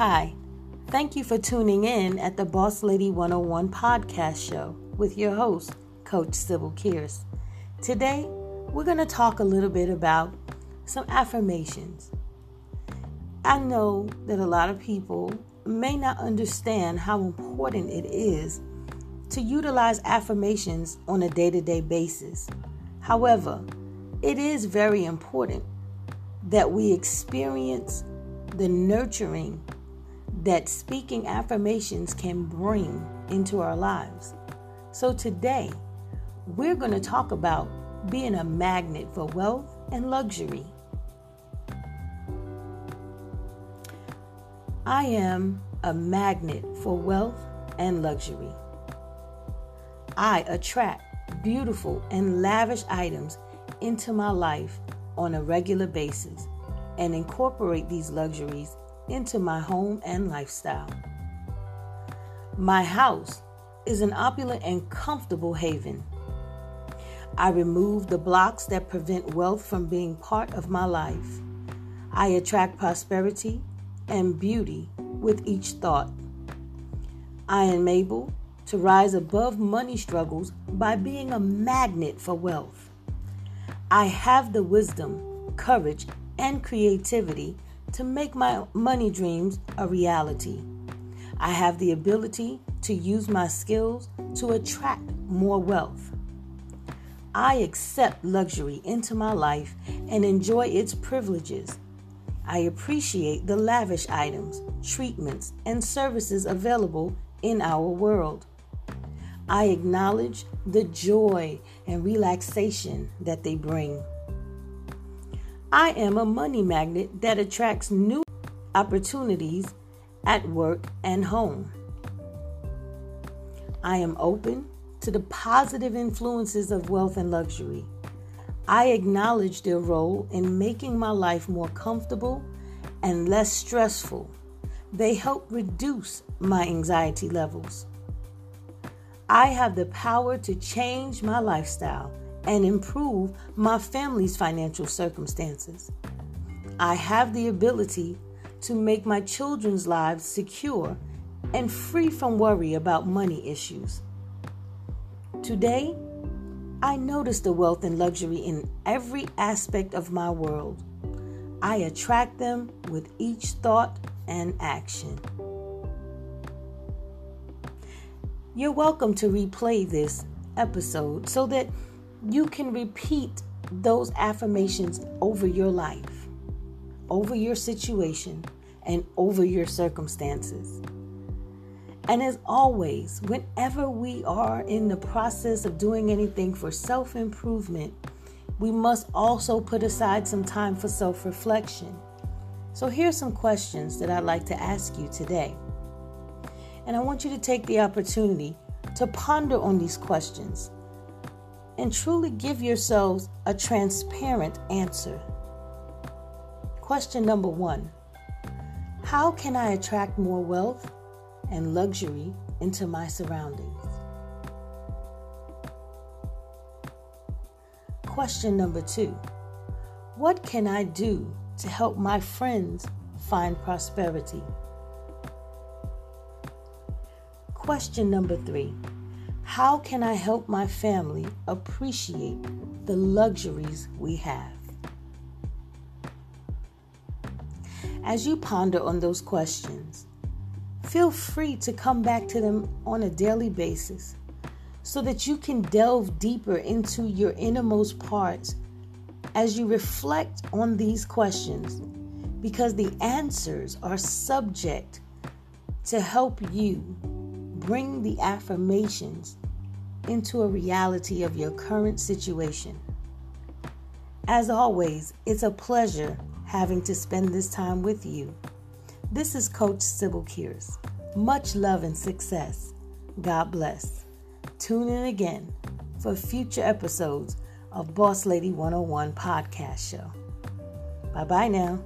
Hi, thank you for tuning in at the Boss Lady 101 podcast show with your host, Coach Sybil Kears. Today, we're going to talk a little bit about some affirmations. I know that a lot of people may not understand how important it is to utilize affirmations on a day to day basis. However, it is very important that we experience the nurturing that speaking affirmations can bring into our lives. So, today, we're going to talk about being a magnet for wealth and luxury. I am a magnet for wealth and luxury. I attract beautiful and lavish items into my life on a regular basis and incorporate these luxuries into my home and lifestyle. My house is an opulent and comfortable haven. I remove the blocks that prevent wealth from being part of my life. I attract prosperity and beauty with each thought. I am able to rise above money struggles by being a magnet for wealth. I have the wisdom, courage, and creativity to make my money dreams a reality. I have the ability to use my skills to attract more wealth. I accept luxury into my life and enjoy its privileges. I appreciate the lavish items, treatments, and services available in our world. I acknowledge the joy and relaxation that they bring. I am a money magnet that attracts new opportunities at work and home. I am open to the positive influences of wealth and luxury. I acknowledge their role in making my life more comfortable and less stressful. They help reduce my anxiety levels. I have the power to change my lifestyle and improve my family's financial circumstances. I have the ability to make my children's lives secure and free from worry about money issues. Today, I notice the wealth and luxury in every aspect of my world. I attract them with each thought and action. You're welcome to replay this episode so that you can repeat those affirmations over your life, over your situation, and over your circumstances. And as always, whenever we are in the process of doing anything for self improvement, we must also put aside some time for self reflection. So, here's some questions that I'd like to ask you today. And I want you to take the opportunity to ponder on these questions and truly give yourselves a transparent answer. Question number one How can I attract more wealth and luxury into my surroundings? Question number two What can I do to help my friends find prosperity? Question number three How can I help my family appreciate the luxuries we have? As you ponder on those questions, feel free to come back to them on a daily basis so that you can delve deeper into your innermost parts as you reflect on these questions because the answers are subject to help you bring the affirmations into a reality of your current situation. As always, it's a pleasure having to spend this time with you. This is Coach Sybil Kears. Much love and success. God bless. Tune in again for future episodes of Boss Lady 101 podcast show. Bye bye now.